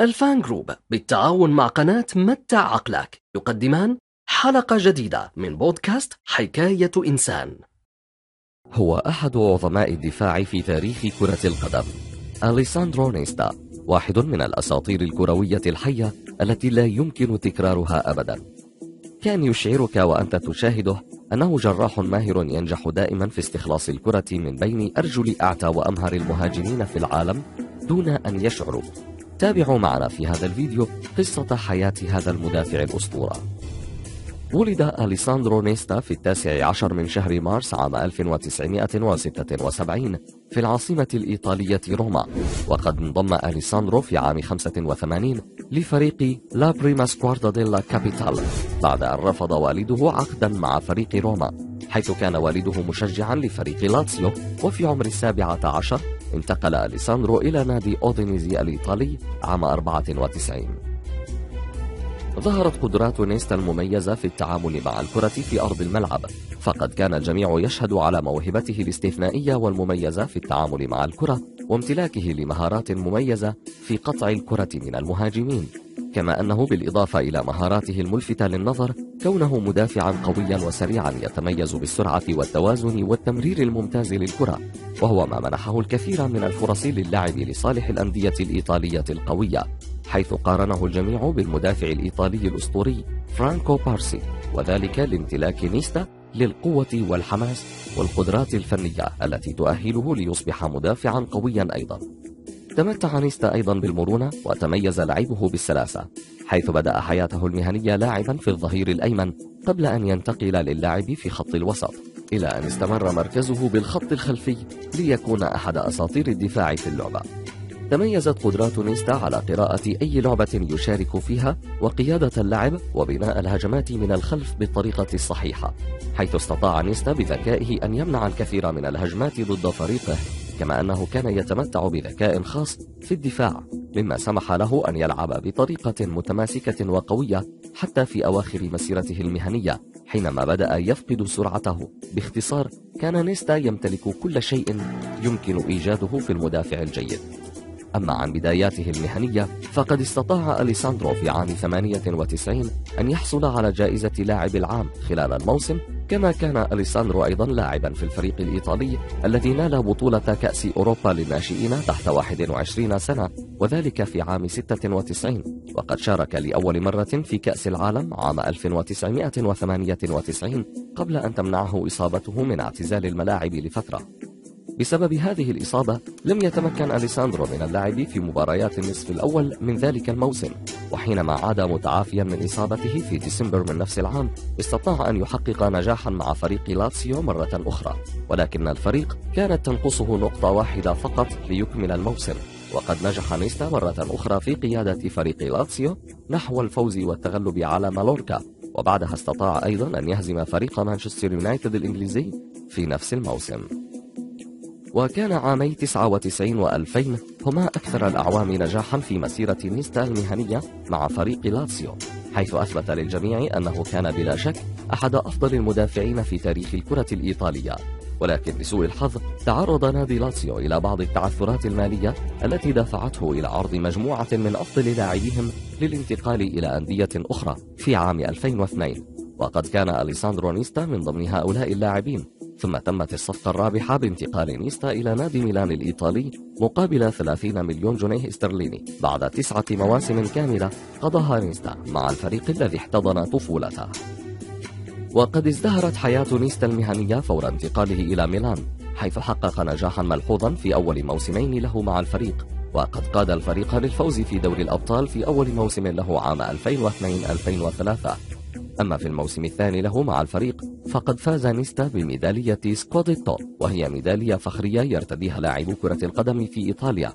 الفان جروب بالتعاون مع قناة متع عقلك يقدمان حلقة جديدة من بودكاست حكاية إنسان. هو أحد عظماء الدفاع في تاريخ كرة القدم. أليساندرو نيستا واحد من الأساطير الكروية الحية التي لا يمكن تكرارها أبدا. كان يشعرك وأنت تشاهده أنه جراح ماهر ينجح دائما في استخلاص الكرة من بين أرجل أعتى وأمهر المهاجمين في العالم دون أن يشعروا. تابعوا معنا في هذا الفيديو قصة حياة هذا المدافع الأسطورة. ولد أليساندرو نيستا في التاسع عشر من شهر مارس عام 1976 في العاصمة الإيطالية روما. وقد انضم أليساندرو في عام 85 لفريق la prima squadra della capitale بعد أن رفض والده عقدا مع فريق روما حيث كان والده مشجعا لفريق لاتسيو وفي عمر السابعة عشر انتقل أليساندرو إلى نادي أودينيزي الإيطالي عام 94 ظهرت قدرات نيستا المميزة في التعامل مع الكرة في أرض الملعب فقد كان الجميع يشهد على موهبته الاستثنائية والمميزة في التعامل مع الكرة. وامتلاكه لمهارات مميزة في قطع الكرة من المهاجمين كما أنه بالإضافة إلى مهاراته الملفتة للنظر كونه مدافعا قويا وسريعا يتميز بالسرعة والتوازن والتمرير الممتاز للكرة وهو ما منحه الكثير من الفرص للعب لصالح الأندية الإيطالية القوية حيث قارنه الجميع بالمدافع الإيطالي الأسطوري فرانكو باريزي وذلك لامتلاك نيستا للقوة والحماس والقدرات الفنية التي تؤهله ليصبح مدافعا قويا أيضا. تمتع نيستا أيضا بالمرونة وتميز لعبه بالسلاسة حيث بدأ حياته المهنية لاعبا في الظهير الأيمن قبل أن ينتقل للعب في خط الوسط إلى أن استقر مركزه بالخط الخلفي ليكون أحد أساطير الدفاع في اللعبة. تميزت قدرات نيستا على قراءة أي لعبة يشارك فيها وقيادة اللعب وبناء الهجمات من الخلف بالطريقة الصحيحة حيث استطاع نيستا بذكائه أن يمنع الكثير من الهجمات ضد فريقه كما أنه كان يتمتع بذكاء خاص في الدفاع مما سمح له أن يلعب بطريقة متماسكة وقوية حتى في أواخر مسيرته المهنية حينما بدأ يفقد سرعته. باختصار كان نيستا يمتلك كل شيء يمكن إيجاده في المدافع الجيد. أما عن بداياته المهنية فقد استطاع أليساندرو في عام 98 أن يحصل على جائزة لاعب العام خلال الموسم كما كان أليساندرو أيضا لاعبا في الفريق الإيطالي الذي نال بطولة كأس أوروبا للناشئين تحت 21 سنة وذلك في عام 96 وقد شارك لأول مرة في كأس العالم عام 1998 قبل أن تمنعه إصابته من اعتزال الملاعب لفترة. بسبب هذه الإصابة لم يتمكن أليساندرو من اللعب في مباريات النصف الأول من ذلك الموسم وحينما عاد متعافيا من إصابته في ديسمبر من نفس العام استطاع أن يحقق نجاحا مع فريق لاتسيو مرة أخرى ولكن الفريق كانت تنقصه نقطة واحدة فقط ليكمل الموسم وقد نجح نيستا مرة أخرى في قيادة فريق لاتسيو نحو الفوز والتغلب على مالوركا وبعدها استطاع أيضا أن يهزم فريق مانشستر يونايتد الإنجليزي في نفس الموسم. وكان عامي 99 و2000 هما أكثر الأعوام نجاحا في مسيرة نيستا المهنية مع فريق لاتسيو حيث أثبت للجميع أنه كان بلا شك أحد أفضل المدافعين في تاريخ الكرة الإيطالية. ولكن لسوء الحظ تعرض نادي لاتسيو إلى بعض التعثرات المالية التي دفعته إلى عرض مجموعة من أفضل لاعبيهم للانتقال إلى أندية أخرى في عام 2002 وقد كان أليساندرو نيستا من ضمن هؤلاء اللاعبين. ثم تمت الصفقة الرابحة بانتقال نيستا إلى نادي ميلان الإيطالي مقابل 30 مليون جنيه استرليني بعد تسعة مواسم كاملة قضاها نيستا مع الفريق الذي احتضن طفولته. وقد ازدهرت حياة نيستا المهنية فور انتقاله إلى ميلان حيث حقق نجاحا ملحوظا في أول موسمين له مع الفريق وقد قاد الفريق للفوز في دوري الأبطال في أول موسم له عام 2002-2003 أما في الموسم الثاني له مع الفريق فقد فاز نيستا بميدالية سكوديتو وهي ميدالية فخرية يرتديها لاعبو كرة القدم في إيطاليا.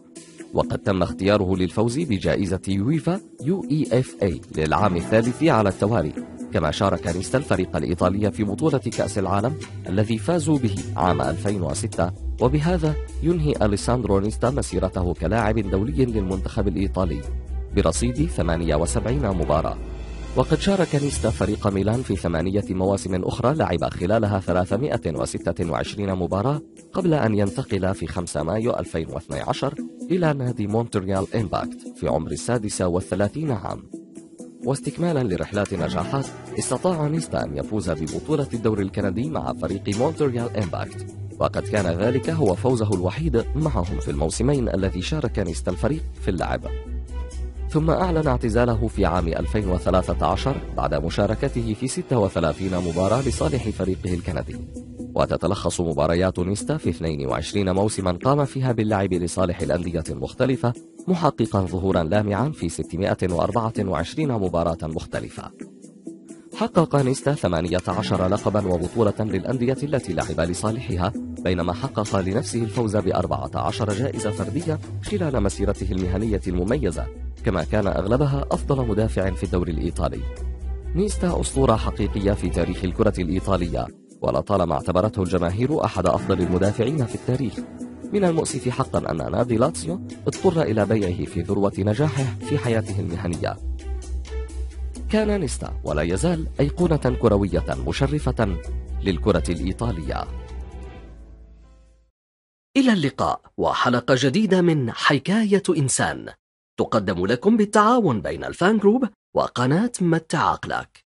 وقد تم اختياره للفوز بجائزة يويفا يو إي إف اي للعام الثالث على التوالي. كما شارك نيستا الفريق الإيطالي في بطولة كأس العالم الذي فازوا به عام 2006 وبهذا ينهي أليساندرو نيستا مسيرته كلاعب دولي للمنتخب الإيطالي برصيد 78 مباراة. وقد شارك نيستا فريق ميلان في ثمانية مواسم أخرى لعب خلالها 326 مباراة قبل أن ينتقل في 5 مايو 2012 إلى نادي مونتريال إمباكت في عمر السادسة والثلاثين عام. واستكمالا لرحلة نجاحاته استطاع نيستا أن يفوز ببطولة الدوري الكندي مع فريق مونتريال إمباكت. وقد كان ذلك هو فوزه الوحيد معهم في الموسمين الذي شارك نيستا الفريق في اللعب. ثم أعلن اعتزاله في عام 2013 بعد مشاركته في 36 مباراة لصالح فريقه الكندي. وتتلخص مباريات نيستا في 22 موسما قام فيها باللعب لصالح الأندية المختلفة محققا ظهورا لامعا في 624 مباراة مختلفة. حقق نيستا 18 لقبا وبطولة للأندية التي لعب لصالحها بينما حقق لنفسه الفوز ب 14 جائزة فردية خلال مسيرته المهنية المميزة كما كان أغلبها أفضل مدافع في الدوري الإيطالي. نيستا أسطورة حقيقية في تاريخ الكرة الإيطالية ولطالما اعتبرته الجماهير أحد أفضل المدافعين في التاريخ. من المؤسف حقا أن نادي لاتسيو اضطر إلى بيعه في ذروة نجاحه في حياته المهنية. كان نيستا ولا يزال أيقونة كروية مشرفة للكرة الإيطالية. إلى اللقاء وحلقة جديدة من حكاية إنسان. تقدم لكم بالتعاون بين الفان جروب وقناة متع عقلك